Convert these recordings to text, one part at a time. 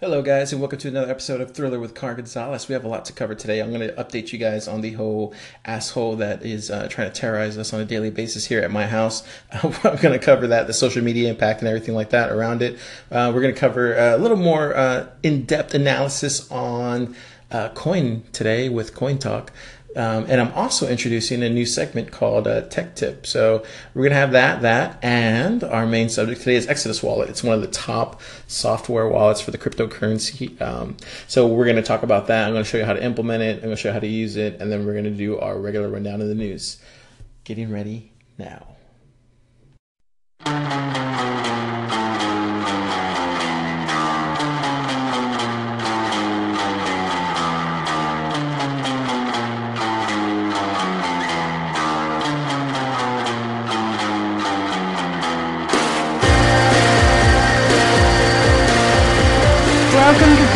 Hello, guys, and welcome to another episode of Thriller with Car Gonzalez. We have a lot to cover today. I'm going to update you guys on the whole asshole that is uh, trying to terrorize us on a daily basis here at my house. I'm going to cover that, the social media impact, and everything like that around it. Uh, we're going to cover a little more uh, in depth analysis on uh, coin today with Coin Talk. Um, and I'm also introducing a new segment called uh, Tech Tip. So we're going to have that, that, and our main subject today is Exodus Wallet. It's one of the top software wallets for the cryptocurrency. Um, so we're going to talk about that. I'm going to show you how to implement it. I'm going to show you how to use it. And then we're going to do our regular rundown of the news. Getting ready now.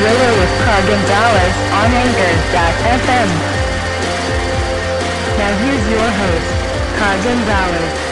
Thriller with Car Gonzalez on Anchor.fm. Now here's your host, Car Gonzalez.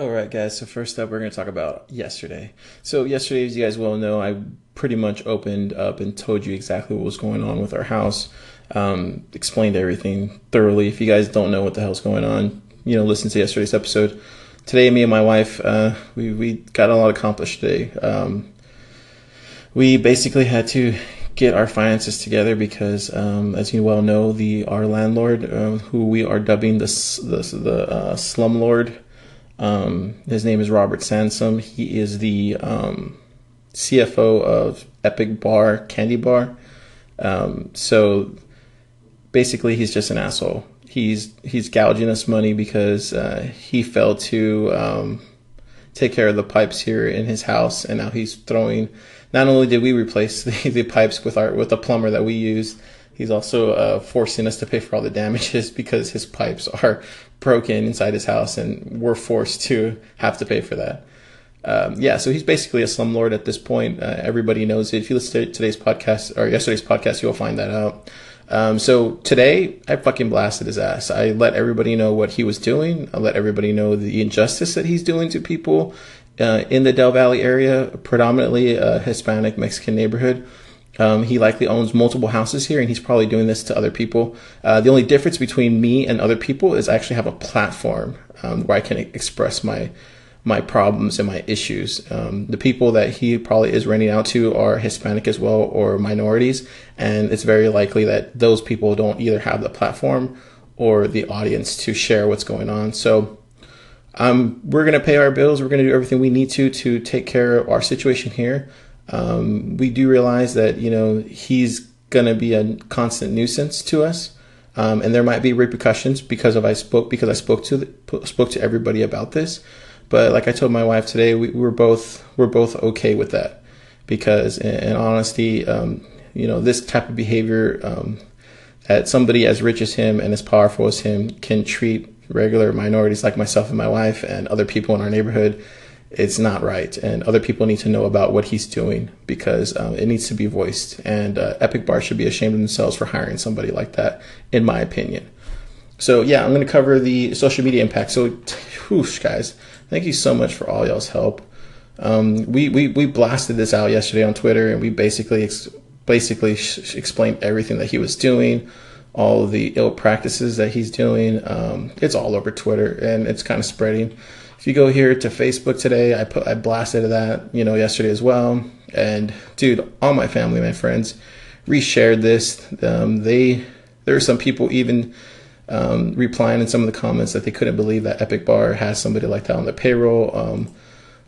All right, guys. So first up, we're going to talk about yesterday. So yesterday, as you guys well know, I pretty much opened up and told you exactly what was going on with our house. Um, explained everything thoroughly. If you guys don't know what the hell's going on, you know, listen to yesterday's episode. Today, me and my wife, uh, we we got a lot accomplished today. Um, we basically had to get our finances together because, um, as you well know, the our landlord, uh, who we are dubbing the the, the uh, slumlord um, his name is Robert Sansom. He is the um, CFO of Epic Bar Candy Bar. Um, so basically, he's just an asshole. He's he's gouging us money because uh, he failed to um, take care of the pipes here in his house, and now he's throwing. Not only did we replace the, the pipes with our with the plumber that we used, he's also uh, forcing us to pay for all the damages because his pipes are broken inside his house, and we're forced to have to pay for that. Um, yeah, so he's basically a slumlord at this point. Uh, everybody knows it. If you listen to today's podcast or yesterday's podcast, you'll find that out. Um, so today, I fucking blasted his ass. I let everybody know what he was doing. I let everybody know the injustice that he's doing to people uh, in the Del Valley area, predominantly a Hispanic Mexican neighborhood. Um, he likely owns multiple houses here, and he's probably doing this to other people. Uh, the only difference between me and other people is I actually have a platform um, where I can express my my problems and my issues. Um, the people that he probably is renting out to are Hispanic as well or minorities, and it's very likely that those people don't either have the platform or the audience to share what's going on. So. Um, we're going to pay our bills. We're going to do everything we need to to take care of our situation here. Um, we do realize that you know he's going to be a constant nuisance to us, um, and there might be repercussions because of I spoke because I spoke to the, spoke to everybody about this. But like I told my wife today, we, we're both we're both okay with that because in, in honesty, um, you know this type of behavior um, that somebody as rich as him and as powerful as him can treat regular minorities like myself and my wife and other people in our neighborhood it's not right, and other people need to know about what he's doing because um, it needs to be voiced. And uh, Epic Bar should be ashamed of themselves for hiring somebody like that, in my opinion. So yeah, I'm going to cover the social media impact. So, whoosh, guys, thank you so much for all y'all's help. Um, we, we we blasted this out yesterday on Twitter, and we basically ex- basically sh- explained everything that he was doing, all the ill practices that he's doing. Um, it's all over Twitter, and it's kind of spreading. If you go here to Facebook today, I put I blasted that, you know, yesterday as well. And dude, all my family, my friends, reshared this. Um, they there are some people even um, replying in some of the comments that they couldn't believe that Epic Bar has somebody like that on the payroll. Um,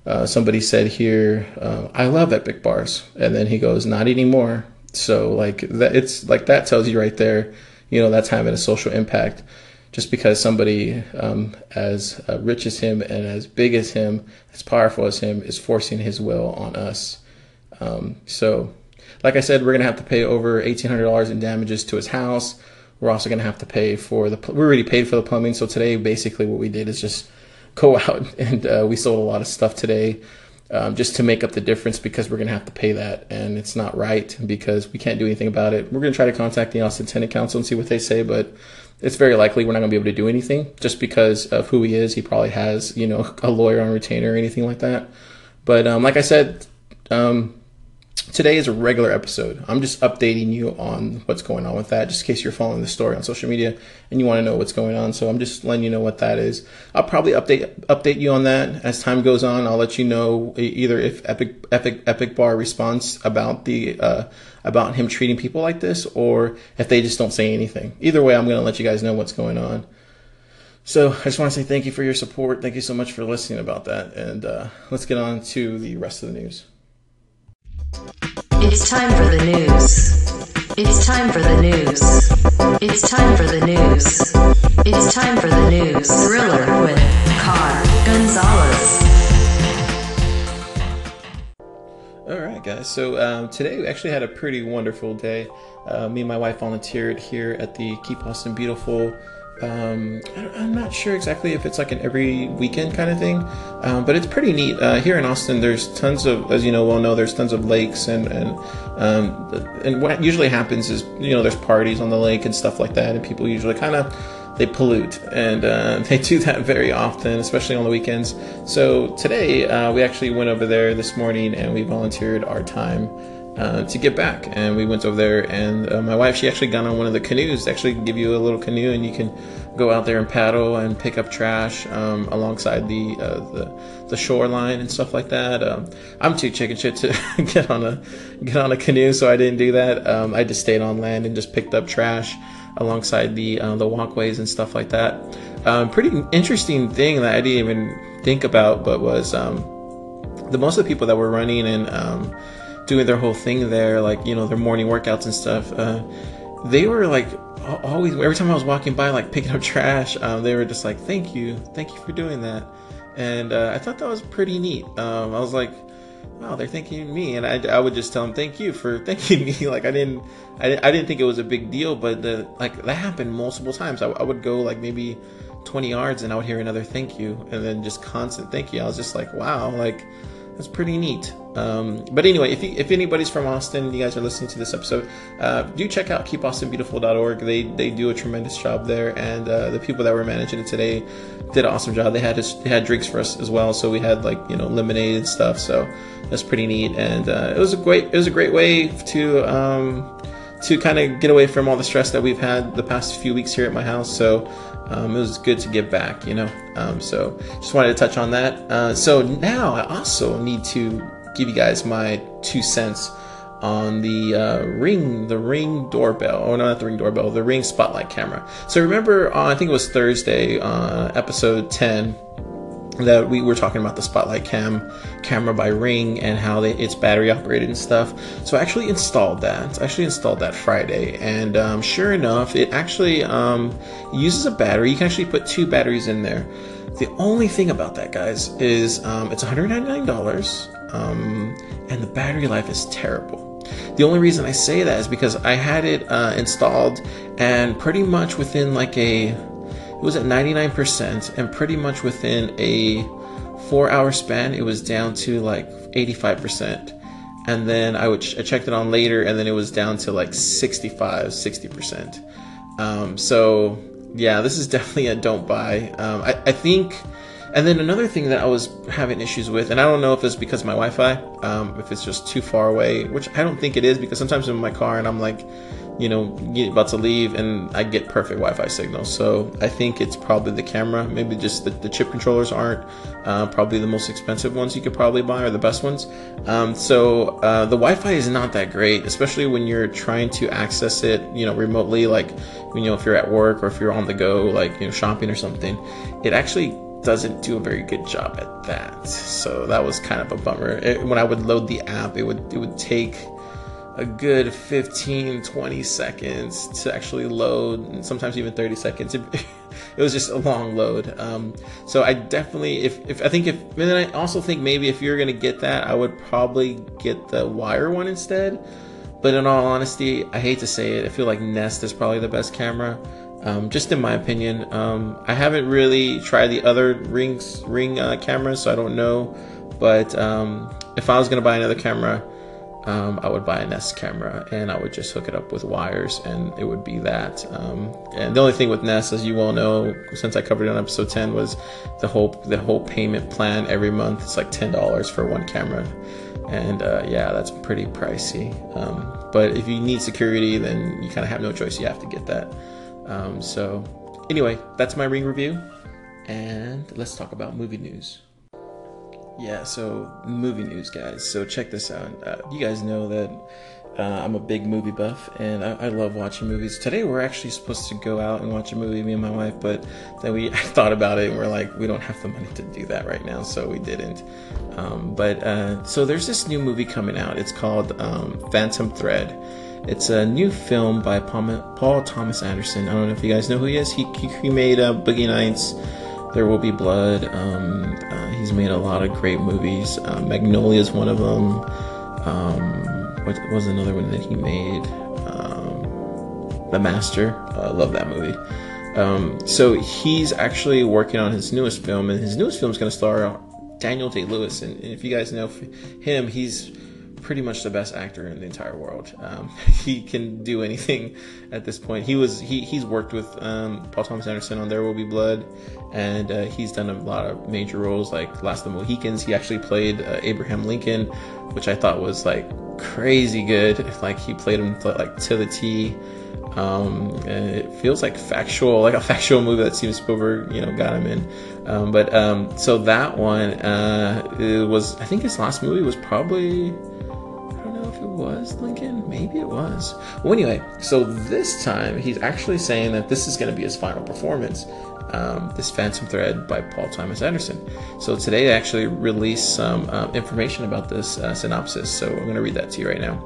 uh, somebody said here, uh, "I love Epic Bars," and then he goes, "Not anymore." So like that, it's like that tells you right there, you know, that's having a social impact just because somebody um, as uh, rich as him and as big as him, as powerful as him, is forcing his will on us. Um, so, like I said, we're going to have to pay over $1,800 in damages to his house. We're also going to have to pay for the, we already paid for the plumbing. So today, basically what we did is just go out and uh, we sold a lot of stuff today um, just to make up the difference because we're going to have to pay that and it's not right because we can't do anything about it. We're going to try to contact the Austin Tenant Council and see what they say, but it's very likely we're not going to be able to do anything just because of who he is. He probably has, you know, a lawyer on retainer or anything like that. But um, like I said, um, today is a regular episode. I'm just updating you on what's going on with that, just in case you're following the story on social media and you want to know what's going on. So I'm just letting you know what that is. I'll probably update update you on that as time goes on. I'll let you know either if Epic Epic Epic Bar responds about the uh, about him treating people like this, or if they just don't say anything. Either way, I'm going to let you guys know what's going on. So I just want to say thank you for your support. Thank you so much for listening about that, and uh, let's get on to the rest of the news. It's time for the news. It's time for the news. It's time for the news. It's time for the news. Thriller with Car Gonzalez. All right, guys. So um, today we actually had a pretty wonderful day. Uh, me and my wife volunteered here at the Keep Austin Beautiful um, I'm not sure exactly if it's like an every weekend kind of thing, um, but it's pretty neat. Uh, here in Austin, there's tons of, as you know, well know, there's tons of lakes, and and um, and what usually happens is, you know, there's parties on the lake and stuff like that, and people usually kind of they pollute, and uh, they do that very often, especially on the weekends. So today, uh, we actually went over there this morning, and we volunteered our time uh, to get back. And we went over there, and uh, my wife, she actually got on one of the canoes. They actually give you a little canoe, and you can go out there and paddle and pick up trash um, alongside the, uh, the the shoreline and stuff like that. Um, I'm too chicken shit to get on a get on a canoe, so I didn't do that. Um, I just stayed on land and just picked up trash alongside the uh, the walkways and stuff like that. Um, pretty interesting thing that I didn't even think about, but was um, the most of the people that were running and um, doing their whole thing there, like you know their morning workouts and stuff. Uh, they were like always every time I was walking by, like picking up trash, um, they were just like, "Thank you, thank you for doing that," and uh, I thought that was pretty neat. Um, I was like, "Wow, they're thanking me," and I, I would just tell them, "Thank you for thanking me." like I didn't, I, I didn't think it was a big deal, but the like that happened multiple times. I, I would go like maybe 20 yards and I would hear another thank you, and then just constant thank you. I was just like, "Wow, like." That's pretty neat. Um, but anyway, if, you, if anybody's from Austin, you guys are listening to this episode, uh, do check out keepaustinbeautiful.org. They they do a tremendous job there, and uh, the people that were managing it today did an awesome job. They had they had drinks for us as well, so we had like you know lemonade and stuff. So that's pretty neat, and uh, it was a great it was a great way to. Um, to kind of get away from all the stress that we've had the past few weeks here at my house. So um, it was good to give back, you know. Um, so just wanted to touch on that. Uh, so now I also need to give you guys my two cents on the uh, ring, the ring doorbell. Oh no, not the ring doorbell, the ring spotlight camera. So remember, uh, I think it was Thursday, uh, episode ten that we were talking about the spotlight cam camera by ring and how they, it's battery operated and stuff. So i actually installed that. I actually installed that friday. And um, sure enough it actually um, uses a battery. You can actually put two batteries in there. The only thing about that guys is um, it's $199 um, and the battery life is terrible the only reason i say that is because i had it uh, installed and pretty much within like a it was at 99%, and pretty much within a four hour span, it was down to like 85%. And then I would ch- I checked it on later, and then it was down to like 65, 60%. Um, so yeah, this is definitely a don't buy. Um, I, I think, and then another thing that I was having issues with, and I don't know if it's because of my Wi-Fi, um, if it's just too far away, which I don't think it is, because sometimes I'm in my car and I'm like, you know, about to leave and I get perfect Wi-Fi signal. So I think it's probably the camera. Maybe just the, the chip controllers aren't uh, probably the most expensive ones you could probably buy or the best ones. Um, so uh, the Wi-Fi is not that great, especially when you're trying to access it, you know, remotely. Like, you know, if you're at work or if you're on the go, like you know, shopping or something. It actually doesn't do a very good job at that. So that was kind of a bummer. It, when I would load the app, it would it would take a good 15 20 seconds to actually load and sometimes even 30 seconds it, it was just a long load um, so i definitely if, if i think if and then i also think maybe if you're gonna get that i would probably get the wire one instead but in all honesty i hate to say it i feel like nest is probably the best camera Um, just in my opinion, um, I haven't really tried the other rings ring uh, cameras, so I don't know. But um, if I was gonna buy another camera, um, I would buy a Nest camera and I would just hook it up with wires and it would be that. Um, and the only thing with Nest, as you all know, since I covered it on episode 10, was the whole the whole payment plan every month. It's like ten dollars for one camera, and uh, yeah, that's pretty pricey. Um, but if you need security, then you kind of have no choice. You have to get that. Um, so anyway, that's my ring review, and let's talk about movie news. Yeah, so movie news, guys. So check this out. Uh, you guys know that uh, I'm a big movie buff, and I, I, love watching movies. Today we're actually supposed to go out and watch a movie, me and my wife, but then we thought about it, and we're like, we don't have the money to do that right now, so we didn't. Um, but uh, so there's this new movie coming out. It's called um, Phantom Thread. It's a new film by Paul Thomas Anderson. I don't know if you guys know who he is. He, he made uh, Boogie Nights. There Will Be Blood. Um, uh, he's made a lot of great movies. Uh, Magnolia is one of them. Um, what was another one that he made? Um, the Master. I uh, love that movie. Um, so he's actually working on his newest film, and his newest film is going to star Daniel Day Lewis. And, and if you guys know him, he's pretty much the best actor in the entire world. Um, he can do anything at this point. He was he he's worked with um, Paul Thomas Anderson on There Will Be Blood, and uh, he's done a lot of major roles like Last of the Mohicans. He actually played uh, Abraham Lincoln, which I thought was like crazy good. Like he played him like to the T. Um, and it feels like factual, like a factual movie that Steven Spielberg, you know, got him in. Um, but um, so that one, uh, was I think his last movie was probably it was Lincoln. Maybe it was. Well, anyway, so this time he's actually saying that this is going to be his final performance. Um, this Phantom Thread by Paul Thomas Anderson. So today I actually released some uh, information about this uh, synopsis. So I'm going to read that to you right now.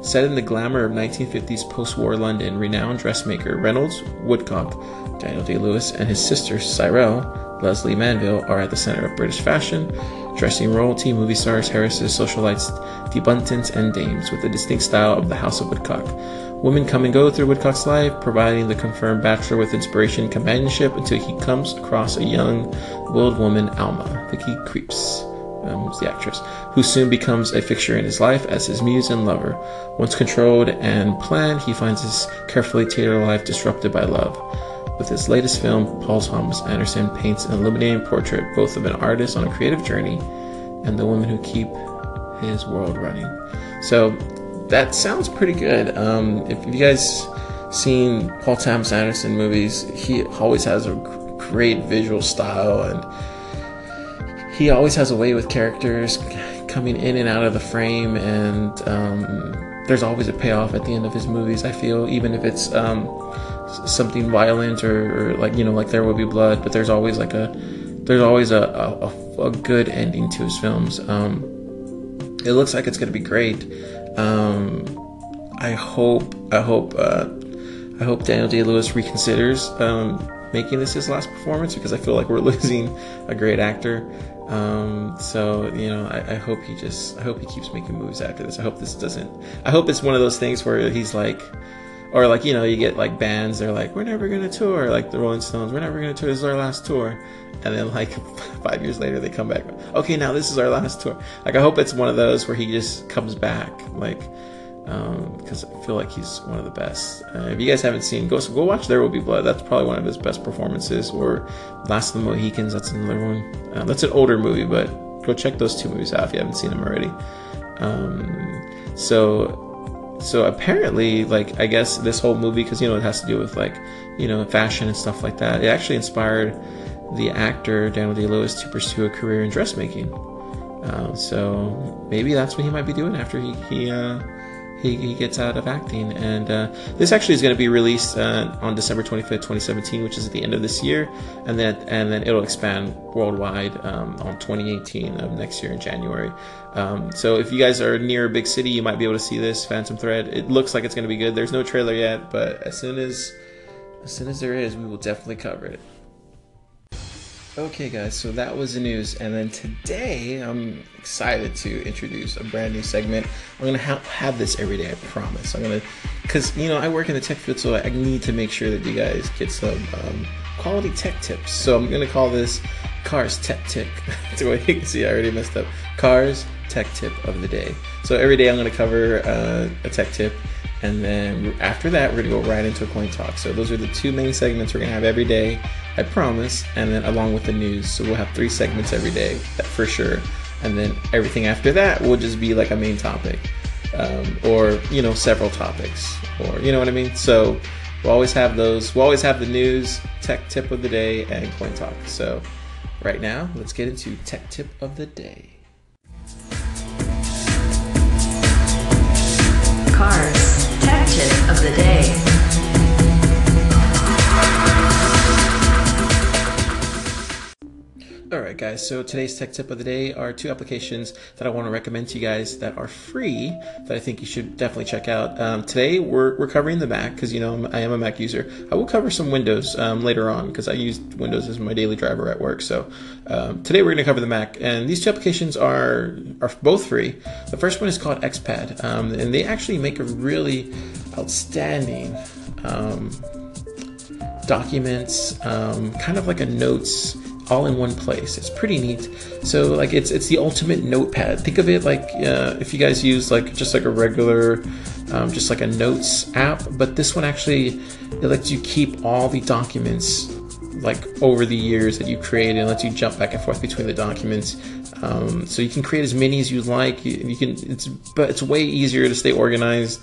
Set in the glamour of 1950s post-war London, renowned dressmaker Reynolds Woodcock, Daniel Day-Lewis, and his sister Cyril Lesley Manville are at the center of British fashion dressing royalty, movie stars, heiresses, socialites, debutants, and dames, with the distinct style of the House of Woodcock. Women come and go through Woodcock's life, providing the confirmed bachelor with inspiration and companionship until he comes across a young, willed woman, Alma, Vicky Krieps, um, the actress, who soon becomes a fixture in his life as his muse and lover. Once controlled and planned, he finds his carefully tailored life disrupted by love. With his latest film, Paul Thomas Anderson paints an illuminating portrait both of an artist on a creative journey and the women who keep his world running. So that sounds pretty good. Um, if you guys seen Paul Thomas Anderson movies, he always has a great visual style and he always has a way with characters coming in and out of the frame and um, there's always a payoff at the end of his movies i feel even if it's um, something violent or, or, like you know like there will be blood but there's always like a there's always a, a, a good ending to his films. Um, it looks like it's to be great. Um, i hope i hope uh, i hope daniel day-lewis reconsiders um, making this his last performance because i feel like we're losing a great actor. Um, so you know I, I hope he just i hope he keeps making movies after this. I hope this doesn't i hope it's one of those things where he's like or like you know you get like bands they're like we're never gonna tour like the rolling stones we're never gonna tour this is our last tour and then like five years later they come back okay now this is our last tour like i hope it's one of those where he just comes back like because um, I feel like he's one of the best. Uh, if you guys haven't seen, go go watch There Will Be Blood. That's probably one of his best performances. Or Last of the Mohicans. That's another one. Uh, that's an older movie, but go check those two movies out if you haven't seen them already. Um, so so apparently like i guess this whole movie because you know it has to do with like you know fashion and stuff like that it actually inspired the actor daniel day lewis to pursue a career in dressmaking. Uh, so maybe that's what he might be doing after he he uh, he, he gets out of acting. And uh, this actually is going to be released uh, on December 25th, 2017, which is at the end of this year, and then and then it'll expand worldwide um, on 2018 of next year in January. Um, so if you guys are near a big city, you might be able to see this Phantom Thread. It looks like it's going to be good. There's no trailer yet, but as soon as as soon as there is, we will definitely cover it. Okay, guys, so that was the news. And then today, I'm excited to introduce a brand new segment. I'm going to ha- have this every day, I promise. I'm going to, because, you know, I work in the tech field, so I need to make sure that you guys get some um, quality tech tips. So I'm going to call this Cars Tech Tip. so you can see, I already messed up. Cars Tech Tip of the Day. So every day, I'm going to cover uh, a tech tip. And then after that, we're gonna go right into a coin talk. So those are the two main segments we're gonna have every day, I promise. And then along with the news, so we'll have three segments every day for sure. And then everything after that will just be like a main topic, um, or you know several topics, or you know what I mean. So we'll always have those. We'll always have the news, tech tip of the day, and coin talk. So right now, let's get into tech tip of the day. Cars Of the Day. All right, guys. So today's tech tip of the day are two applications that I want to recommend to you guys that are free that I think you should definitely check out. Um, today we're, we're covering the Mac because you know I'm, a Mac user. I will cover some Windows um, later on because I use Windows as my daily driver at work. So um, today we're going to cover the Mac, and these two applications are are both free. The first one is called XPad, um, and they actually make a really outstanding um, documents, um, kind of like a notes all in one place. It's pretty neat. So like it's it's the ultimate notepad. Think of it like uh, if you guys use like just like a regular, um, just like a notes app, but this one actually it lets you keep all the documents like over the years that you create and lets you jump back and forth between the documents. Um, so you can create as many as you like. You, you can it's but it's way easier to stay organized.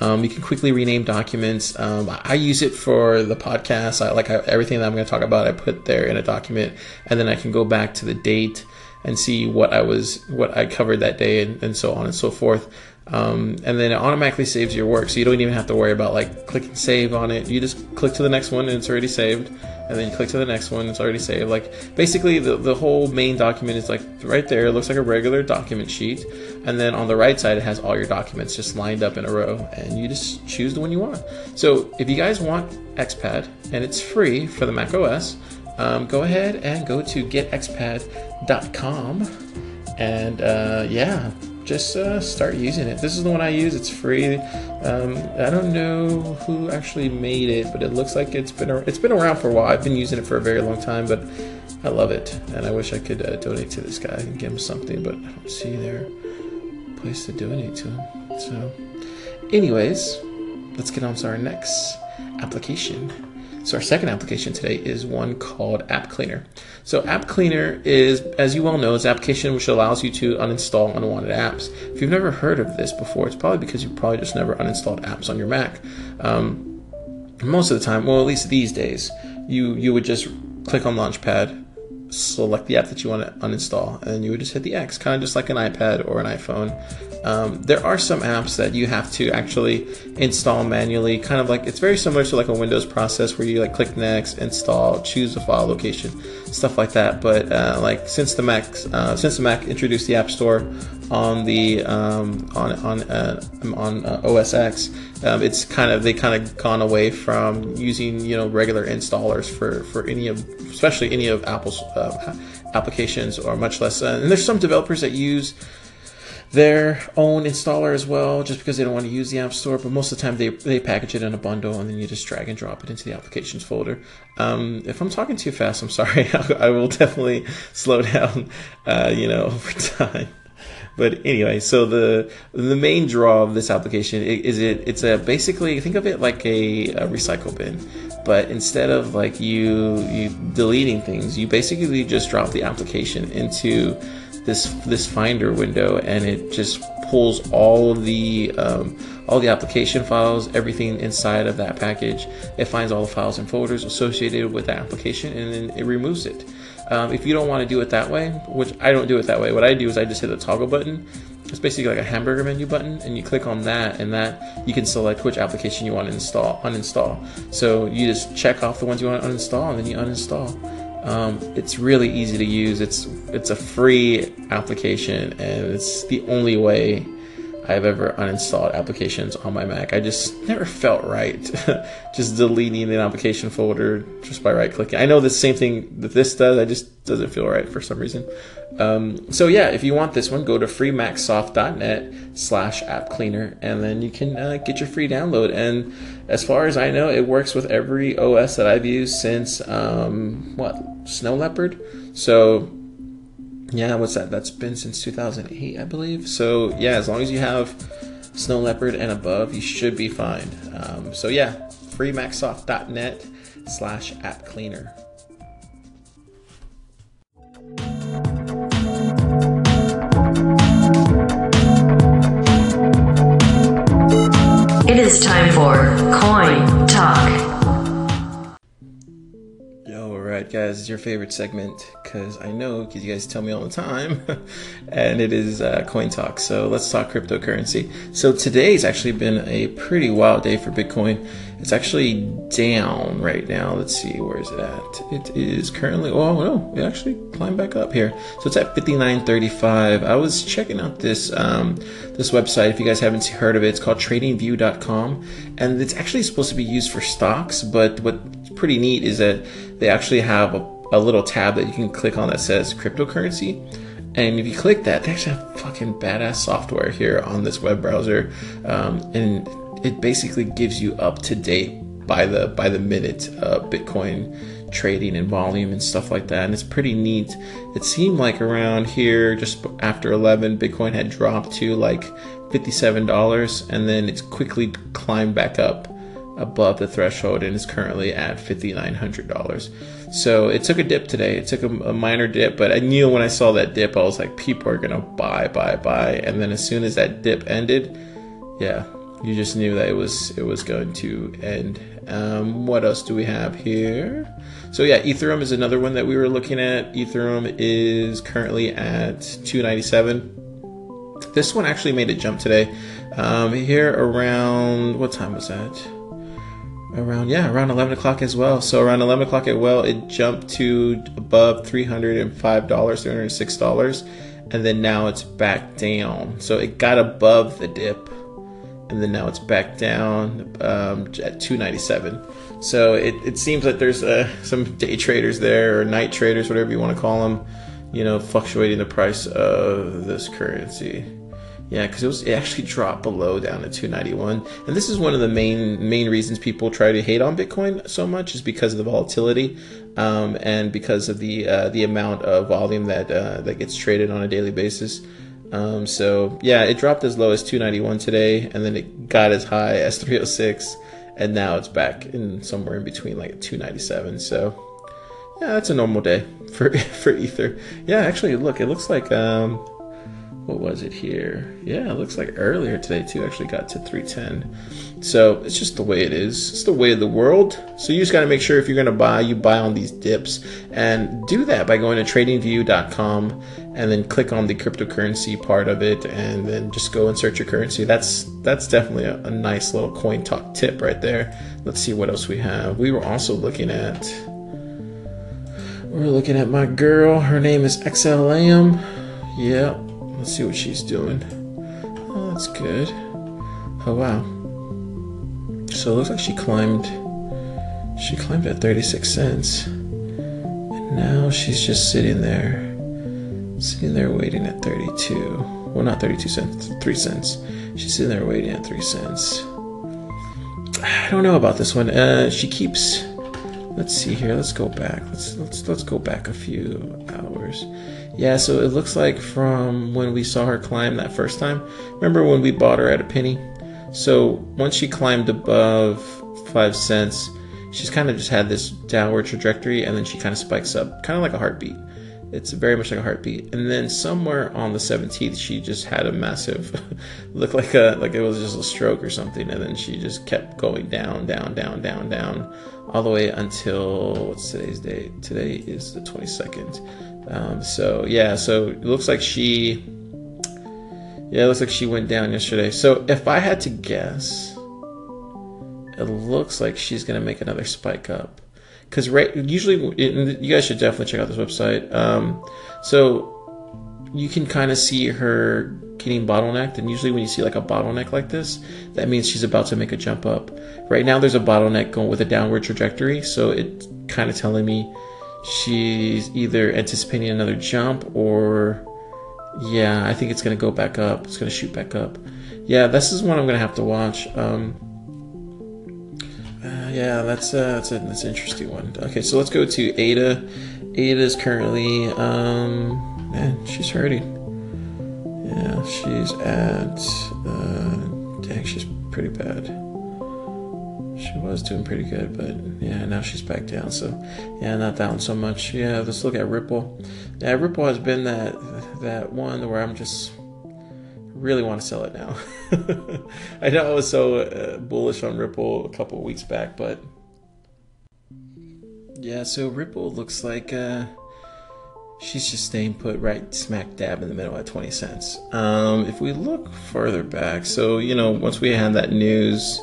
Um, you can quickly rename documents. Um, I use it for the podcast. I like I, everything that I'm going to talk about. I put there in a document, and then I can go back to the date and see what I was, what I covered that day, and, and so on and so forth. Um, and then it automatically saves your work, so you don't even have to worry about like clicking save on it. You just click to the next one, and it's already saved. And then you click to the next one, it's already saved. Like basically, the the whole main document is like right there. It looks like a regular document sheet, and then on the right side, it has all your documents just lined up in a row, and you just choose the one you want. So if you guys want XPad, and it's free for the Mac OS, um, go ahead and go to getxpad.com, and uh, yeah, just uh, start using it. This is the one I use. It's free. Um, I don't know who actually made it, but it looks like it's been it's been around for a while. I've been using it for a very long time, but I love it, and I wish I could uh, donate to this guy and give him something, but I don't see their place to donate to him. So, anyways, let's get on to our next application. So our second application today is one called App Cleaner. So App Cleaner is, as you well know, is an application which allows you to uninstall unwanted apps. If you've never heard of this before, it's probably because you've probably just never uninstalled apps on your Mac. Um, most of the time, well, at least these days, you you would just click on Launchpad, select the app that you want to uninstall, and you would just hit the X, kind of just like an iPad or an iPhone. Um, there are some apps that you have to actually install manually, kind of like it's very similar to like a Windows process where you like click next, install, choose a file location, stuff like that. But uh, like since the Mac, uh, since the Mac introduced the App Store on the um, on on uh, on uh, OS X, um, it's kind of they kind of gone away from using you know regular installers for for any of especially any of Apple's uh, applications or much less. Uh, and there's some developers that use their own installer as well, just because they don't want to use the App Store. But most of the time, they, they package it in a bundle and then you just drag and drop it into the applications folder. Um, if I'm talking too fast, I'm sorry. I will definitely slow down, uh, you know, over time. But anyway, so the the main draw of this application is it it's a basically think of it like a, a recycle bin, but instead of like you you deleting things, you basically just drop the application into this this finder window and it just pulls all of the um, all the application files everything inside of that package. It finds all the files and folders associated with that application and then it removes it. Um, if you don't want to do it that way which i don't do it that way what i do is i just hit the toggle button. It's basically like a hamburger menu button and you click on that and that you can select which application you want to install uninstall. So you just check off the ones you want to uninstall and then you uninstall um, it's really easy to use. It's it's a free application, and it's the only way I've ever uninstalled applications on my Mac. I just never felt right just deleting an application folder just by right clicking. I know the same thing that this does, I just doesn't feel right for some reason. Um, so yeah, if you want this one, go to freemacsoft.net slash app cleaner and then you can uh, get your free download. And as far as I know, it works with every OS that I've used since, um, what, Snow Leopard? So yeah, what's that? That's been since 2008, I believe. So yeah, as long as you have Snow Leopard and above, you should be fine. Um, so yeah, freemacsoft.net slash app cleaner. It is time for Coin Talk. Guys, it's your favorite segment because I know because you guys tell me all the time, and it is uh, Coin Talk. So let's talk cryptocurrency. So today's actually been a pretty wild day for Bitcoin. It's actually down right now. Let's see, where is it at? It is currently, oh no, it actually climbed back up here. So it's at 59.35. I was checking out this um, this website. If you guys haven't heard of it, it's called TradingView.com, and it's actually supposed to be used for stocks. But what's pretty neat is that they actually have a, a little tab that you can click on that says cryptocurrency. And if you click that, they actually have fucking badass software here on this web browser, um, and it basically gives you up to date by the by the minute uh, Bitcoin trading and volume and stuff like that. And it's pretty neat. It seemed like around here, just after 11, Bitcoin had dropped to like $57, and then it's quickly climbed back up above the threshold and is currently at $5,900. So it took a dip today. It took a, a, minor dip, but I knew when I saw that dip, I was like, people are gonna buy, buy, buy. And then as soon as that dip ended, yeah, you just knew that it was it was going to end. Um, what else do we have here? So yeah, Ethereum is another one that we were looking at. Ethereum is currently at 297. This one actually made a jump today. Um, here around what time was that? Around yeah, around 11 o'clock as well. So around 11 o'clock at well, it jumped to above 305 dollars, 306 dollars, and then now it's back down. So it got above the dip and then now it's back down um, at 297 so it, it seems like there's uh, some day traders there or night traders whatever you want to call them you know fluctuating the price of this currency yeah because it was it actually dropped below down to 291 and this is one of the main main reasons people try to hate on bitcoin so much is because of the volatility um, and because of the uh, the amount of volume that uh, that gets traded on a daily basis um, so yeah, it dropped as low as 291 today, and then it got as high as 306, and now it's back in somewhere in between like 297. So yeah, that's a normal day for for Ether. Yeah, actually, look, it looks like um, what was it here? Yeah, it looks like earlier today too. Actually, got to 310. So it's just the way it is. It's the way of the world. So you just got to make sure if you're going to buy, you buy on these dips, and do that by going to TradingView.com and then click on the cryptocurrency part of it, and then just go and search your currency. That's that's definitely a, a nice little coin talk tip right there. Let's see what else we have. We were also looking at. We're looking at my girl. Her name is XLM. Yep. Let's see what she's doing. Oh, that's good. Oh wow. So it looks like she climbed. She climbed at 36 cents. And now she's just sitting there. Sitting there waiting at 32. Well, not 32 cents, 3 cents. She's sitting there waiting at 3 cents. I don't know about this one. Uh, she keeps. Let's see here. Let's go back. Let's let's let's go back a few hours. Yeah, so it looks like from when we saw her climb that first time. Remember when we bought her at a penny? So once she climbed above five cents, she's kind of just had this downward trajectory and then she kind of spikes up, kind of like a heartbeat. It's very much like a heartbeat. And then somewhere on the 17th, she just had a massive, look like a like it was just a stroke or something. And then she just kept going down, down, down, down, down, all the way until what's today's date? Today is the 22nd. Um, so yeah, so it looks like she yeah, it looks like she went down yesterday. So if I had to guess, it looks like she's gonna make another spike up. Because right, usually you guys should definitely check out this website. Um, so you can kind of see her getting bottlenecked. And usually, when you see like a bottleneck like this, that means she's about to make a jump up. Right now, there's a bottleneck going with a downward trajectory, so it's kind of telling me she's either anticipating another jump or yeah, I think it's gonna go back up. It's gonna shoot back up. Yeah, this is one I'm gonna have to watch. Um, uh, yeah, that's uh, that's a that's an interesting one. Okay, so let's go to Ada. Ada is currently um, man, she's hurting. Yeah, she's at uh, dang, she's pretty bad. She was doing pretty good, but yeah, now she's back down. So yeah, not down so much. Yeah, let's look at Ripple. Yeah, Ripple has been that that one where I'm just really want to sell it now. I know I was so uh, bullish on Ripple a couple weeks back, but yeah, so Ripple looks like uh, she's just staying put right smack dab in the middle at 20 cents. Um, if we look further back, so you know, once we had that news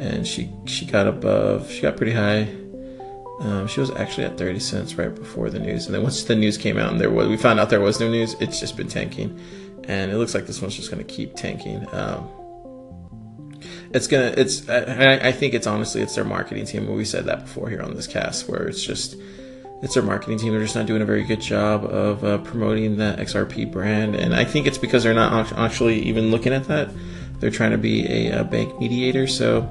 and she she got above, she got pretty high. Um, she was actually at 30 cents right before the news, and then once the news came out and there was, we found out there was no news. It's just been tanking, and it looks like this one's just going to keep tanking. Um, it's gonna, it's, I, I think it's honestly it's their marketing team. We said that before here on this cast, where it's just it's their marketing team. They're just not doing a very good job of uh, promoting the XRP brand, and I think it's because they're not actually even looking at that. They're trying to be a, a bank mediator, so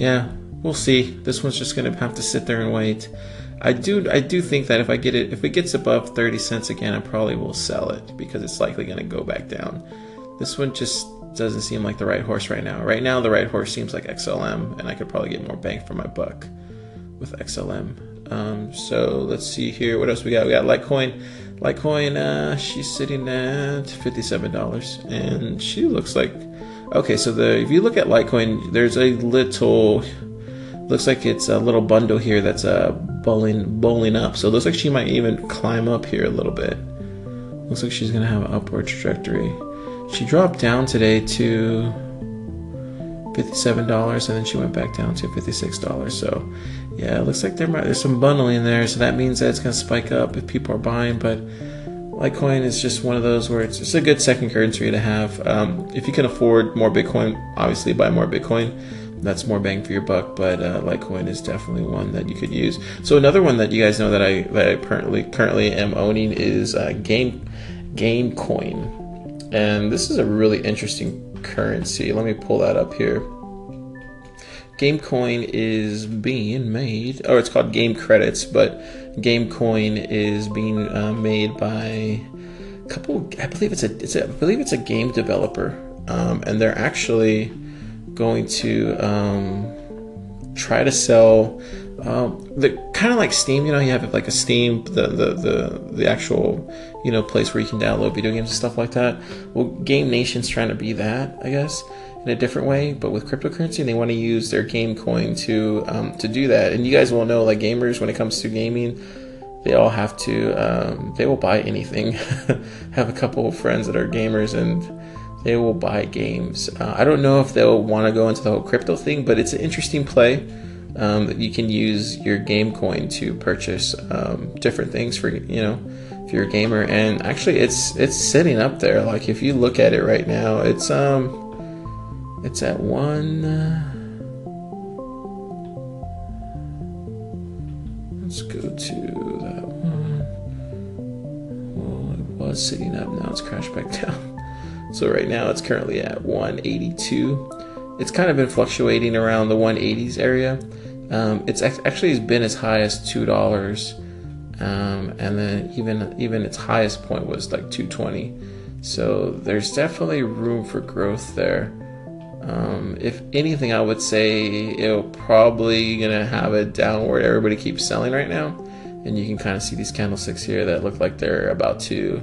yeah, we'll see. This one's just gonna have to sit there and wait. I do I do think that if I get it if it gets above 30 cents again, I probably will sell it because it's likely gonna go back down. This one just doesn't seem like the right horse right now. Right now the right horse seems like XLM and I could probably get more bang for my buck with XLM. Um, so let's see here. What else we got? We got Litecoin. Litecoin, uh, she's sitting at $57 and she looks like okay, so the if you look at Litecoin, there's a little looks like it's a little bundle here that's uh bowling bowling up. So it looks like she might even climb up here a little bit. Looks like she's gonna have an upward trajectory. She dropped down today to fifty-seven dollars, and then she went back down to fifty-six dollars. So, yeah, it looks like there might there's some bundling there. So that means that it's gonna spike up if people are buying. But Litecoin is just one of those where it's, it's a good second currency to have. Um, if you can afford more Bitcoin, obviously buy more Bitcoin that's more bang for your buck. But uh, Litecoin is definitely one that you could use. So another one that you guys know that I that I currently currently am owning is uh, Game Gamecoin, and this is a really interesting currency. Let me pull that up here. Gamecoin is being made, or it's called Game Credits, but Gamecoin is being uh, made by a couple. I believe it's a, it's a I believe it's a game developer, um, and they're actually going to um, try to sell um, the kind of like Steam. You know, you have like a Steam, the, the the the actual you know place where you can download video games and stuff like that. Well, Game Nation's trying to be that, I guess, in a different way, but with cryptocurrency. They want to use their game coin to um, to do that. And you guys will know, like gamers, when it comes to gaming. They all have to. Um, they will buy anything. have a couple of friends that are gamers, and they will buy games. Uh, I don't know if they'll want to go into the whole crypto thing, but it's an interesting play. Um, you can use your game coin to purchase um, different things for you know if you're a gamer, and actually it's it's sitting up there. Like if you look at it right now, it's um it's at one. Uh, let's go to that one. Well, it was sitting up. Now it's crashed back down. So right now it's currently at 182. It's kind of been fluctuating around the 180s area. Um, it's actually been as high as two dollars, um, and then even even its highest point was like 220. So there's definitely room for growth there. Um, if anything, I would say it'll probably gonna have a downward. Everybody keeps selling right now, and you can kind of see these candlesticks here that look like they're about to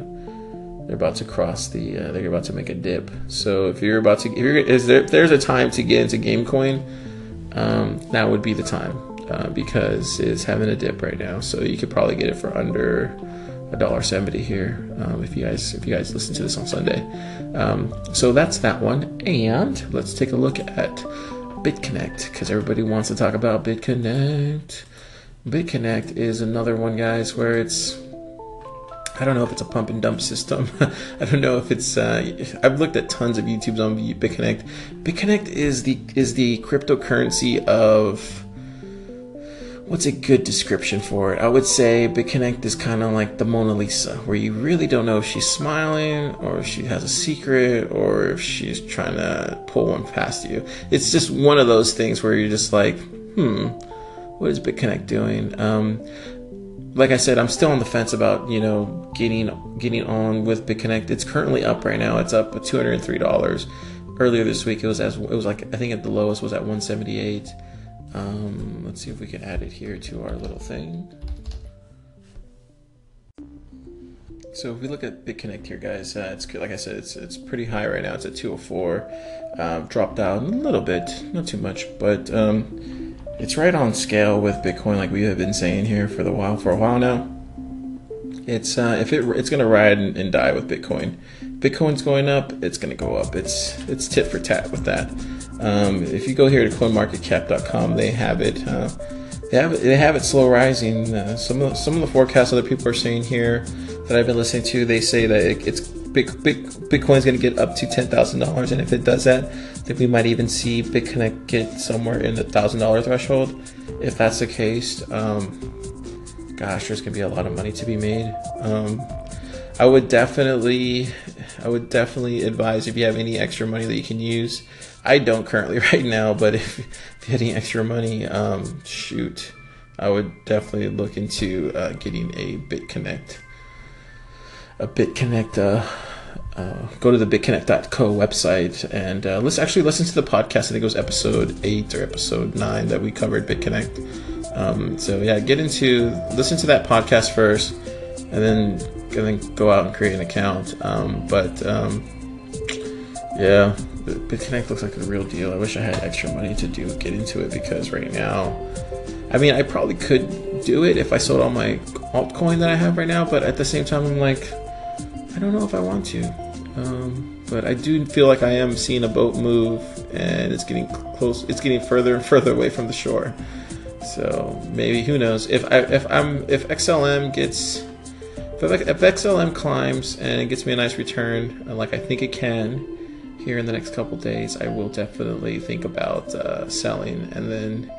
they're about to cross the uh, they're about to make a dip so if you're about to if, you're, is there, there's a time to get into gamecoin um, now would be the time uh, because it's having a dip right now so you could probably get it for under a dollar seventy here um, if you guys if you guys listen to this on sunday um, so that's that one and let's take a look at bitconnect because everybody wants to talk about bitconnect bitconnect is another one guys where it's I don't know if it's a pump and dump system. I don't know if it's. Uh, I've looked at tons of YouTubes on BitConnect. BitConnect is the is the cryptocurrency of. What's a good description for it? I would say BitConnect is kind of like the Mona Lisa, where you really don't know if she's smiling or if she has a secret or if she's trying to pull one past you. It's just one of those things where you're just like, hmm, what is BitConnect doing? Um, like I said, I'm still on the fence about you know getting getting on with BitConnect. It's currently up right now. It's up at two hundred and three dollars. Earlier this week, it was as it was like I think at the lowest was at one seventy eight. Um, let's see if we can add it here to our little thing. So if we look at BitConnect here, guys, uh, it's like I said, it's it's pretty high right now. It's at 204. Um, dropped down a little bit, not too much, but um, it's right on scale with Bitcoin, like we have been saying here for the while for a while now. It's uh, if it it's gonna ride and, and die with Bitcoin. Bitcoin's going up, it's gonna go up. It's it's tit for tat with that. Um, if you go here to CoinMarketCap.com, they have it. Uh, they have it, they have it slow rising. Uh, some of the, some of the forecasts other people are saying here that I've been listening to, they say that it, it's big, big, Bitcoin's going to get up to ten thousand dollars, and if it does that, then we might even see BitConnect get somewhere in the thousand dollar threshold. If that's the case, um, gosh, there's going to be a lot of money to be made. Um, I would definitely, I would definitely advise if you have any extra money that you can use. I don't currently right now, but if, if you have any extra money, um, shoot, I would definitely look into uh, getting a BitConnect a BitConnect. Uh, uh, go to the bitconnect.co website and uh, let's actually listen to the podcast. I think it was episode eight or episode nine that we covered BitConnect. Um, so yeah, get into listen to that podcast first, and then and then go out and create an account. Um, but um, yeah, BitConnect looks like a real deal. I wish I had extra money to do get into it because right now, I mean, I probably could do it if I sold all my altcoin that I have right now. But at the same time, I'm like I don't know if I want to. Um, but I do feel like I am seeing a boat move, and it's getting close. It's getting further and further away from the shore. So maybe who knows if I if I'm if XLM gets if, if XLM climbs and it gets me a nice return, uh, like I think it can, here in the next couple days, I will definitely think about uh, selling and then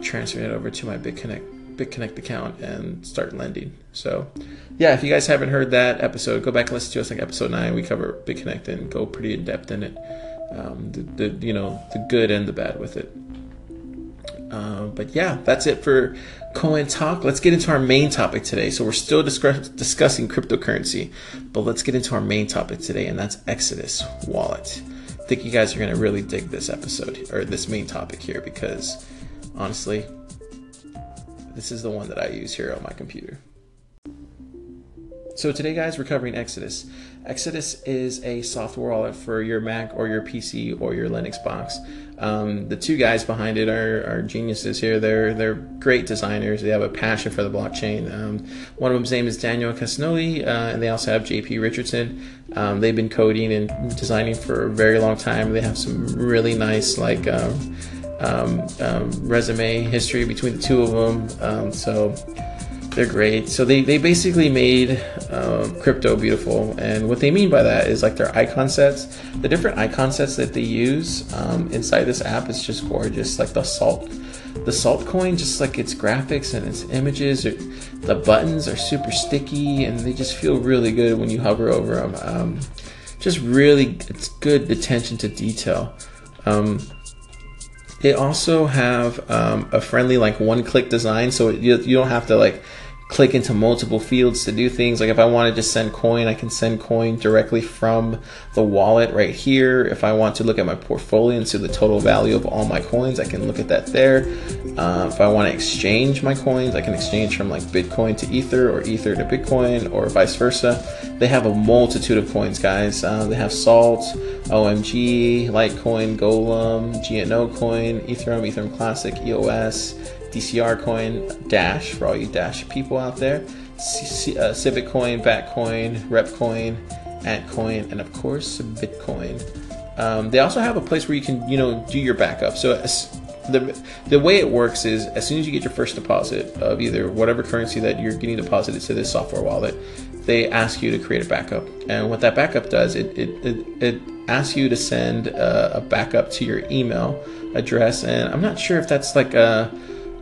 transferring it over to my BitConnect BitConnect account and start lending. So, yeah, if you guys haven't heard that episode, go back and listen to us like episode nine. We cover BitConnect and go pretty in depth in it. Um, the, the you know the good and the bad with it. Uh, but yeah, that's it for Coin Talk. Let's get into our main topic today. So we're still discuss- discussing cryptocurrency, but let's get into our main topic today, and that's Exodus Wallet. I think you guys are going to really dig this episode or this main topic here because honestly, this is the one that I use here on my computer. So today, guys, we're covering Exodus. Exodus is a software wallet for your Mac or your PC or your Linux box. Um, the two guys behind it are, are, geniuses here. They're they're great designers. They have a passion for the blockchain. Um, one of them's name is Daniel Castagnoli, uh, and they also have JP Richardson. Um, they've been coding and designing for a very long time. They have some really nice like um, um, um, resume history between the two of them. So they're great. So they, they basically made um, crypto beautiful. And what they mean by that is like their icon sets, the different icon sets that they use um, inside this app is just gorgeous. Like the salt, the salt coin, just like its graphics and its images, the buttons are super sticky and they just feel really good when you hover over them. Um, just really, it's good attention to detail. Um, they also have um, a friendly like one-click design, so you, you don't have to like click into multiple fields to do things. Like if I wanted to send coin, I can send coin directly from the wallet right here. If I want to look at my portfolio and see the total value of all my coins, I can look at that there. Uh, if I want to exchange my coins, I can exchange from like Bitcoin to Ether or Ether to Bitcoin or vice versa. They have a multitude of coins, guys. Uh, they have Salt, OMG, Litecoin, Golem, GNO Coin, Ethereum, Ethereum Classic, EOS. DCR coin, Dash for all you Dash people out there, C- uh, Civic coin, Batcoin, Repcoin, Antcoin, and of course Bitcoin. Um, they also have a place where you can, you know, do your backup. So the the way it works is as soon as you get your first deposit of either whatever currency that you're getting deposited to this software wallet, they ask you to create a backup. And what that backup does, it it, it, it asks you to send a, a backup to your email address. And I'm not sure if that's like a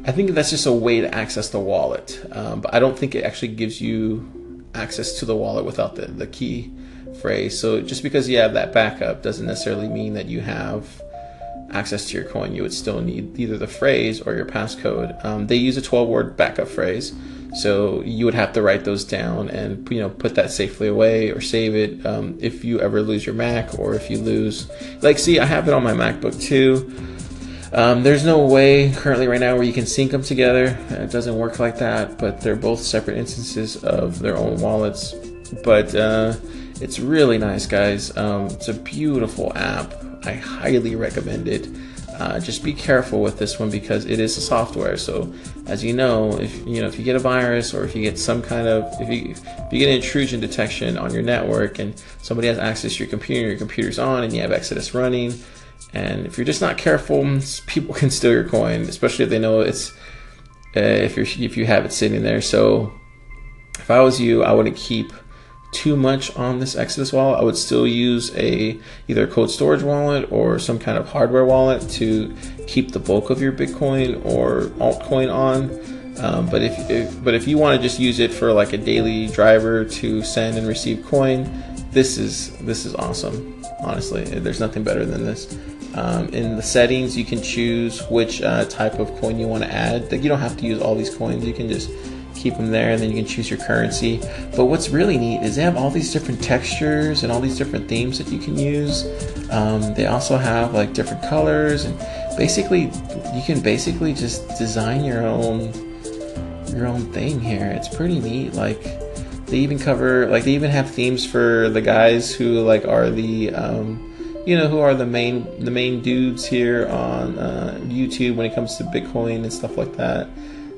I think that's just a way to access the wallet, um, but I don't think it actually gives you access to the wallet without the, the key phrase. So just because you have that backup doesn't necessarily mean that you have access to your coin. You would still need either the phrase or your passcode. Um, they use a 12 word backup phrase. So you would have to write those down and you know put that safely away or save it um, if you ever lose your Mac or if you lose. Like, see, I have it on my MacBook too. Um, there's no way currently right now where you can sync them together. It doesn't work like that, but they're both separate instances of their own wallets. But uh, it's really nice, guys. Um, it's a beautiful app. I highly recommend it. Uh, just be careful with this one because it is a software. So, as you know, if you know if you get a virus or if you get some kind of if you if you get an intrusion detection on your network and somebody has access to your computer, your computer's on, and you have Exodus running, and if you're just not careful, people can steal your coin, especially if they know it's uh, if you if you have it sitting there. So, if I was you, I wouldn't keep too much on this Exodus wallet. I would still use a either a cold storage wallet or some kind of hardware wallet to keep the bulk of your Bitcoin or altcoin on. Um, but if, if, but if you want to just use it for like a daily driver to send and receive coin, this is this is awesome. Honestly, there's nothing better than this. Um, in the settings, you can choose which uh, type of coin you want to add. Like you don't have to use all these coins. You can just keep them there and then you can choose your currency but what's really neat is they have all these different textures and all these different themes that you can use um, they also have like different colors and basically you can basically just design your own your own thing here it's pretty neat like they even cover like they even have themes for the guys who like are the um, you know who are the main the main dudes here on uh, YouTube when it comes to Bitcoin and stuff like that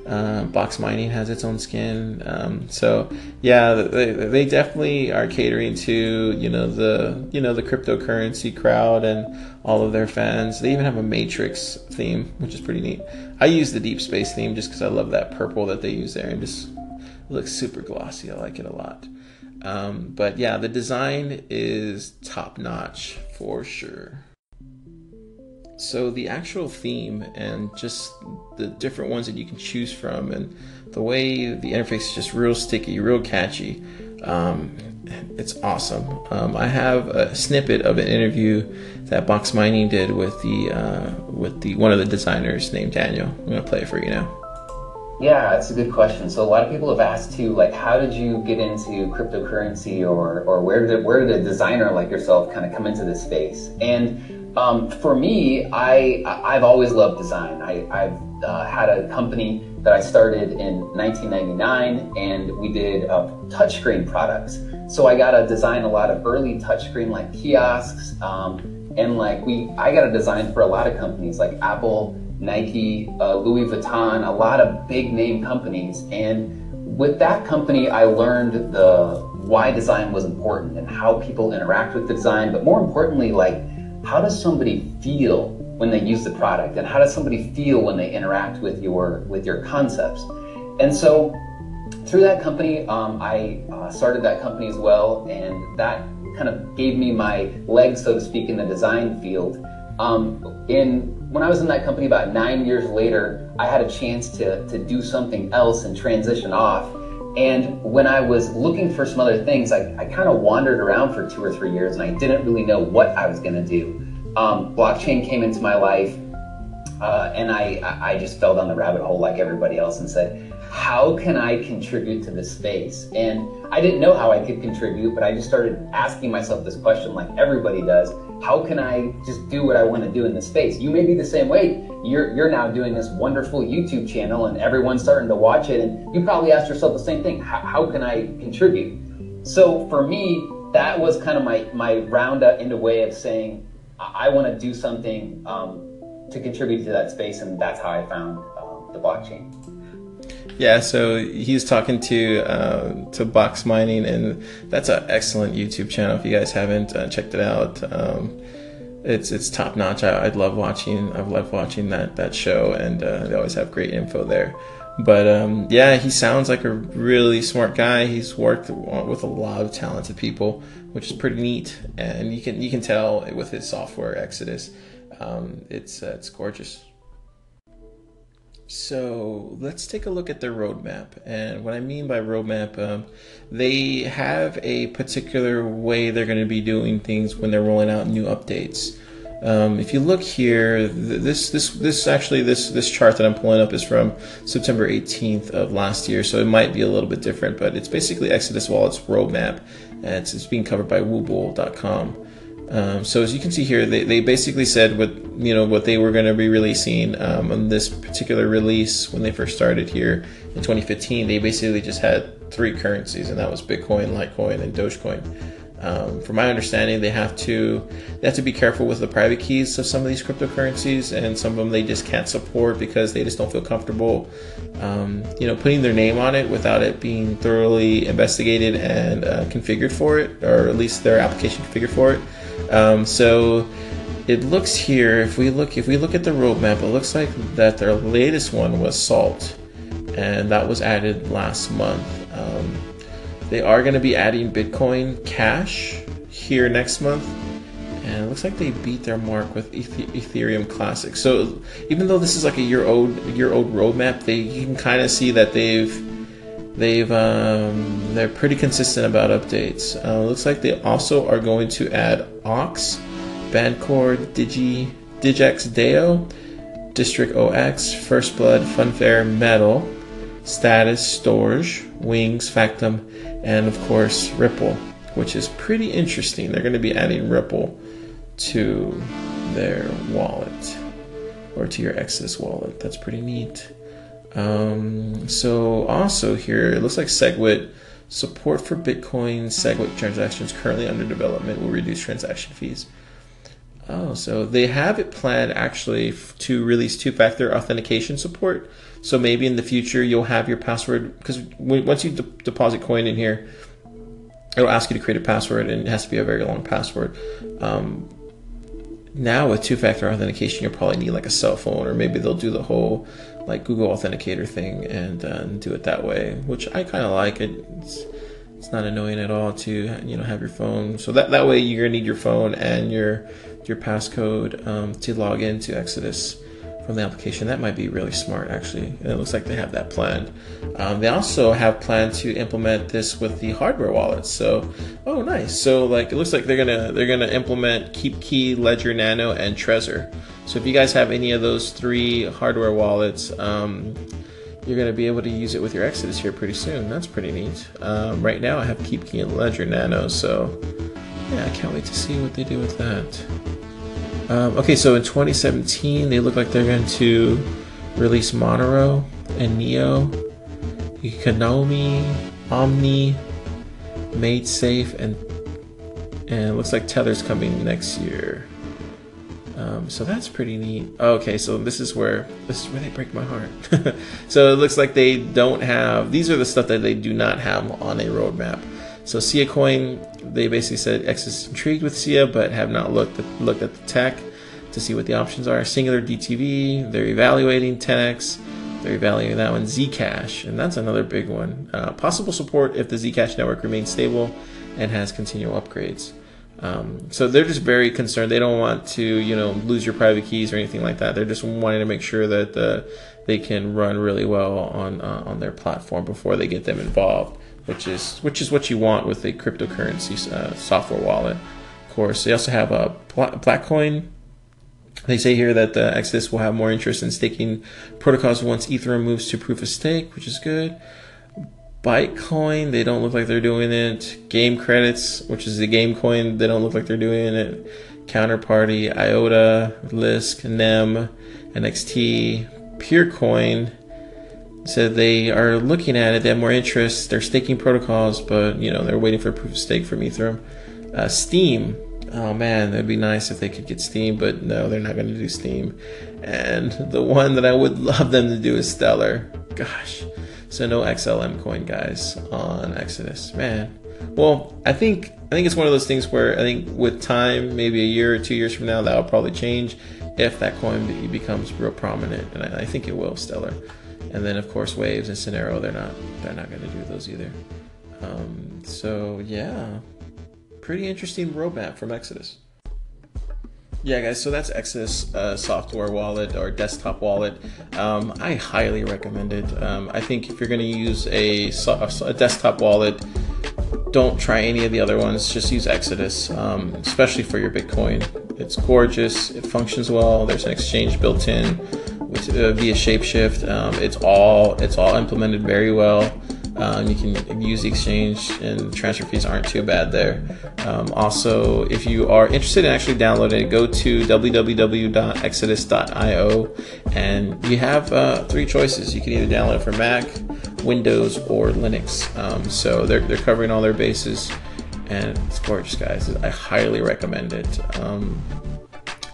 uh, box mining has its own skin. Um, so yeah, they, they definitely are catering to you know the you know the cryptocurrency crowd and all of their fans. They even have a Matrix theme, which is pretty neat. I use the Deep Space theme just because I love that purple that they use there and just looks super glossy. I like it a lot. Um, but yeah, the design is top notch for sure. So the actual theme and just the different ones that you can choose from, and the way the interface is just real sticky, real catchy. Um, it's awesome. Um, I have a snippet of an interview that Box Mining did with the uh, with the one of the designers named Daniel. I'm gonna play it for you now. Yeah, it's a good question. So a lot of people have asked too, like, how did you get into cryptocurrency, or or where did where did a designer like yourself kind of come into this space? And um, for me, I I've always loved design. I, I've uh, had a company that I started in 1999, and we did uh, touchscreen products. So I got to design a lot of early touchscreen like kiosks, um, and like we I got to design for a lot of companies like Apple, Nike, uh, Louis Vuitton, a lot of big name companies. And with that company, I learned the why design was important and how people interact with the design, but more importantly, like how does somebody feel when they use the product? And how does somebody feel when they interact with your with your concepts? And so through that company um, i uh, started that company as well. And that kind of gave me my legs so to speak in the design field. Um, in when i was in that company about nine years later i had a chance to, to do something else and transition off and when I was looking for some other things, I, I kind of wandered around for two or three years and I didn't really know what I was going to do. Um, blockchain came into my life uh, and I, I just fell down the rabbit hole like everybody else and said, how can I contribute to this space? And I didn't know how I could contribute, but I just started asking myself this question like everybody does how can I just do what I want to do in this space? You may be the same way. You're you're now doing this wonderful YouTube channel and everyone's starting to watch it and you probably asked yourself the same thing. How, can I contribute? So for me, that was kind of my my roundup into way of saying I, I want to do something um, to contribute to that space, and that's how I found um, the blockchain. Yeah, so he's talking to uh, to Box Mining, and that's an excellent YouTube channel. If you guys haven't uh, checked it out, um, it's it's top notch. I, I love watching. I've loved watching that that show, and uh, they always have great info there. But um, yeah, he sounds like a really smart guy. He's worked with a lot of talented people, which is pretty neat. And you can you can tell with his software Exodus, um, it's uh, it's gorgeous. So let's take a look at their roadmap. And what I mean by roadmap, um, they have a particular way they're going to be doing things when they're rolling out new updates. Um, if you look here, this this this actually this this chart that I'm pulling up is from September 18th of last year, so it might be a little bit different, but it's basically Exodus Wallet's roadmap, and it's, it's being covered by Wooble.com. Um, so as you can see here, they, they basically said what you know what they were going to be releasing um, on this particular release when they first started here in 2015. They basically just had three currencies, and that was Bitcoin, Litecoin, and Dogecoin. Um, from my understanding, they have to they have to be careful with the private keys of some of these cryptocurrencies, and some of them they just can't support because they just don't feel comfortable, um, you know, putting their name on it without it being thoroughly investigated and uh, configured for it, or at least their application configured for it. Um, so it looks here, if we look if we look at the roadmap, it looks like that their latest one was Salt, and that was added last month. Um, they are going to be adding Bitcoin Cash here next month, and it looks like they beat their mark with Ethereum Classic. So even though this is like a year old year old roadmap, they you can kind of see that they've They've um, they're pretty consistent about updates. Uh, looks like they also are going to add Ox, Bancor, Digi, DigixDAO, District OX, First Blood, Funfair, Metal, Status, Storage, Wings, Factom, and of course Ripple, which is pretty interesting. They're going to be adding Ripple to their wallet or to your Exodus wallet. That's pretty neat. Um, so also here, it looks like SegWit support for Bitcoin SegWit transactions currently under development will reduce transaction fees. Oh, so they have it planned actually to release two-factor authentication support. So maybe in the future you'll have your password because once you de- deposit coin in here, it'll ask you to create a password and it has to be a very long password. Um, now with two-factor authentication, you'll probably need like a cell phone, or maybe they'll do the whole like Google Authenticator thing and, uh, do it that way, which I kind of like. It. It's, it's not annoying at all to you know have your phone. So that that way you're gonna need your phone and your your passcode um, to log into Exodus from the application. That might be really smart, actually. And it looks like they have that planned. Um, they also have planned to implement this with the hardware wallets. So, oh, nice. So, like, it looks like they're gonna they're gonna implement KeepKey, Ledger Nano, and Trezor. So, if you guys have any of those three hardware wallets, um, you're going to be able to use it with your Exodus here pretty soon. That's pretty neat. Um, right now, I have KeepKey and Ledger Nano, so yeah, I can't wait to see what they do with that. Um, okay, so in 2017, they look like they're going to release Monero and Neo, Iconomi, Omni, MaidSafe, and and it looks like Tether's coming next year. Um, so that's pretty neat. Okay, so this is where this is where they break my heart. so it looks like they don't have. These are the stuff that they do not have on a roadmap. So Sia Coin, they basically said X is intrigued with Sia, but have not looked at, looked at the tech to see what the options are. Singular DTV, they're evaluating 10x, they're evaluating that one. Zcash, and that's another big one. Uh, possible support if the Zcash network remains stable and has continual upgrades. Um, so they're just very concerned. They don't want to, you know, lose your private keys or anything like that. They're just wanting to make sure that the, they can run really well on uh, on their platform before they get them involved which is which is what you want with a cryptocurrency uh, software wallet. Of course, they also have a Blackcoin. They say here that the Exodus will have more interest in staking protocols once Ethereum moves to proof of stake, which is good. Bytecoin, they don't look like they're doing it. Game credits, which is the game coin, they don't look like they're doing it. Counterparty, IOTA, Lisk, NEM, NXT, Peercoin, said they are looking at it. They have more interest. They're staking protocols, but you know they're waiting for proof of stake from Ethereum. Uh, Steem, Oh man, it'd be nice if they could get Steem, but no, they're not going to do Steem. And the one that I would love them to do is Stellar. Gosh, so no XLM coin, guys, on Exodus. Man, well, I think I think it's one of those things where I think with time, maybe a year or two years from now, that'll probably change if that coin becomes real prominent, and I, I think it will. Stellar, and then of course Waves and Synereo, they're not they're not going to do those either. Um, so yeah, pretty interesting roadmap from Exodus. Yeah, guys, so that's Exodus uh, software wallet or desktop wallet. Um, I highly recommend it. Um, I think if you're going to use a, a desktop wallet, don't try any of the other ones. Just use Exodus, um, especially for your Bitcoin. It's gorgeous. It functions well. There's an exchange built in uh, via Shapeshift. Um, it's all it's all implemented very well. Um, you can use the exchange, and transfer fees aren't too bad there. Um, also, if you are interested in actually downloading it, go to www.exodus.io, and you have uh, three choices. You can either download it for Mac, Windows, or Linux. Um, so they're, they're covering all their bases, and it's gorgeous, guys. I highly recommend it. Um,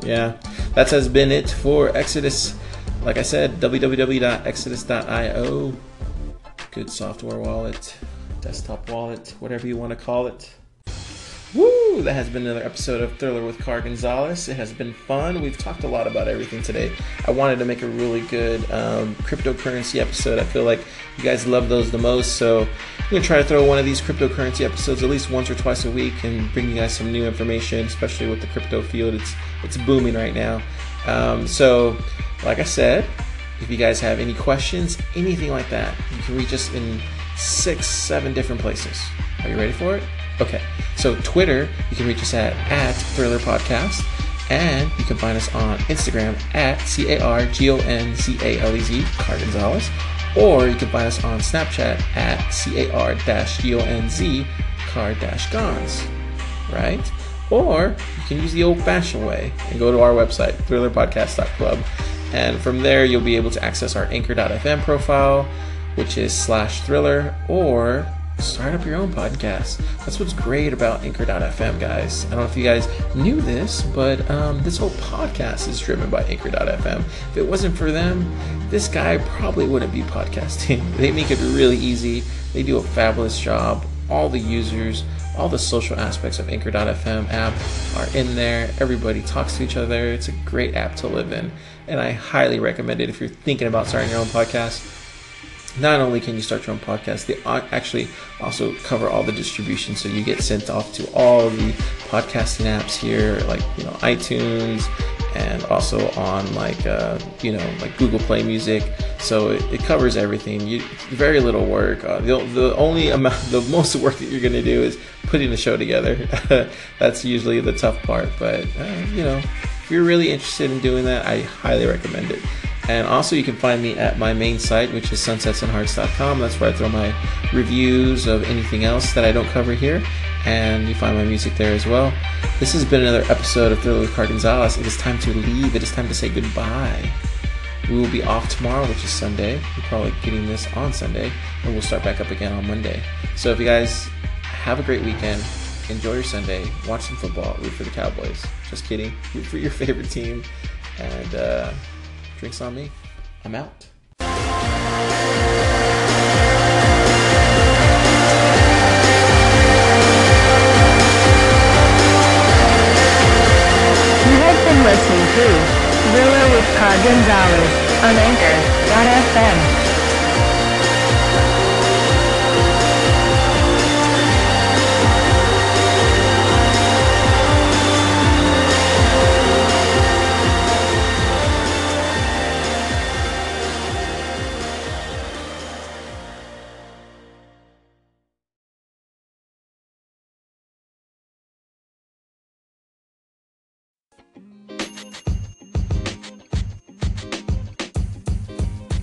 yeah, that has been it for Exodus. Like I said, www.exodus.io. Good software wallet, desktop wallet, whatever you want to call it. Woo! That has been another episode of Thriller with Car Gonzalez. It has been fun. We've talked a lot about everything today. I wanted to make a really good um, cryptocurrency episode. I feel like you guys love those the most, so I'm gonna try to throw one of these cryptocurrency episodes at least once or twice a week and bring you guys some new information, especially with the crypto field. It's it's booming right now. Um, so, like I said, if you guys have any questions, anything like that, you can reach us in six, seven different places. Are you ready for it? Okay. So Twitter, you can reach us at at Thriller Podcast, and you can find us on Instagram at C A R G O N Z A L E Z Car Gonzalez, or you can find us on Snapchat at C A R G O N Z Car Gonz. Right? Or you can use the old fashioned way and go to our website, thrillerpodcast.club. And from there, you'll be able to access our anchor.fm profile, which is slash thriller, or start up your own podcast. That's what's great about anchor.fm, guys. I don't know if you guys knew this, but um, this whole podcast is driven by anchor.fm. If it wasn't for them, this guy probably wouldn't be podcasting. They make it really easy, they do a fabulous job. All the users, all the social aspects of Anchor.fm app are in there. Everybody talks to each other. It's a great app to live in, and I highly recommend it if you're thinking about starting your own podcast. Not only can you start your own podcast, they actually also cover all the distribution, so you get sent off to all the podcasting apps here, like you know iTunes, and also on like uh, you know like Google Play Music. So it, it covers everything. You very little work. Uh, the, the only amount, the most work that you're gonna do is putting the show together. That's usually the tough part. But uh, you know, if you're really interested in doing that, I highly recommend it. And also, you can find me at my main site, which is sunsetsandhearts.com. That's where I throw my reviews of anything else that I don't cover here. And you find my music there as well. This has been another episode of Thriller with Car Gonzalez. It is time to leave. It is time to say goodbye. We will be off tomorrow, which is Sunday. We're probably getting this on Sunday, and we'll start back up again on Monday. So if you guys have a great weekend, enjoy your Sunday, watch some football, root for the Cowboys. Just kidding. Root for your favorite team. And, uh, Drinks on me. I'm out. You have been listening to Thriller with Gonzalez on Anchor.fm.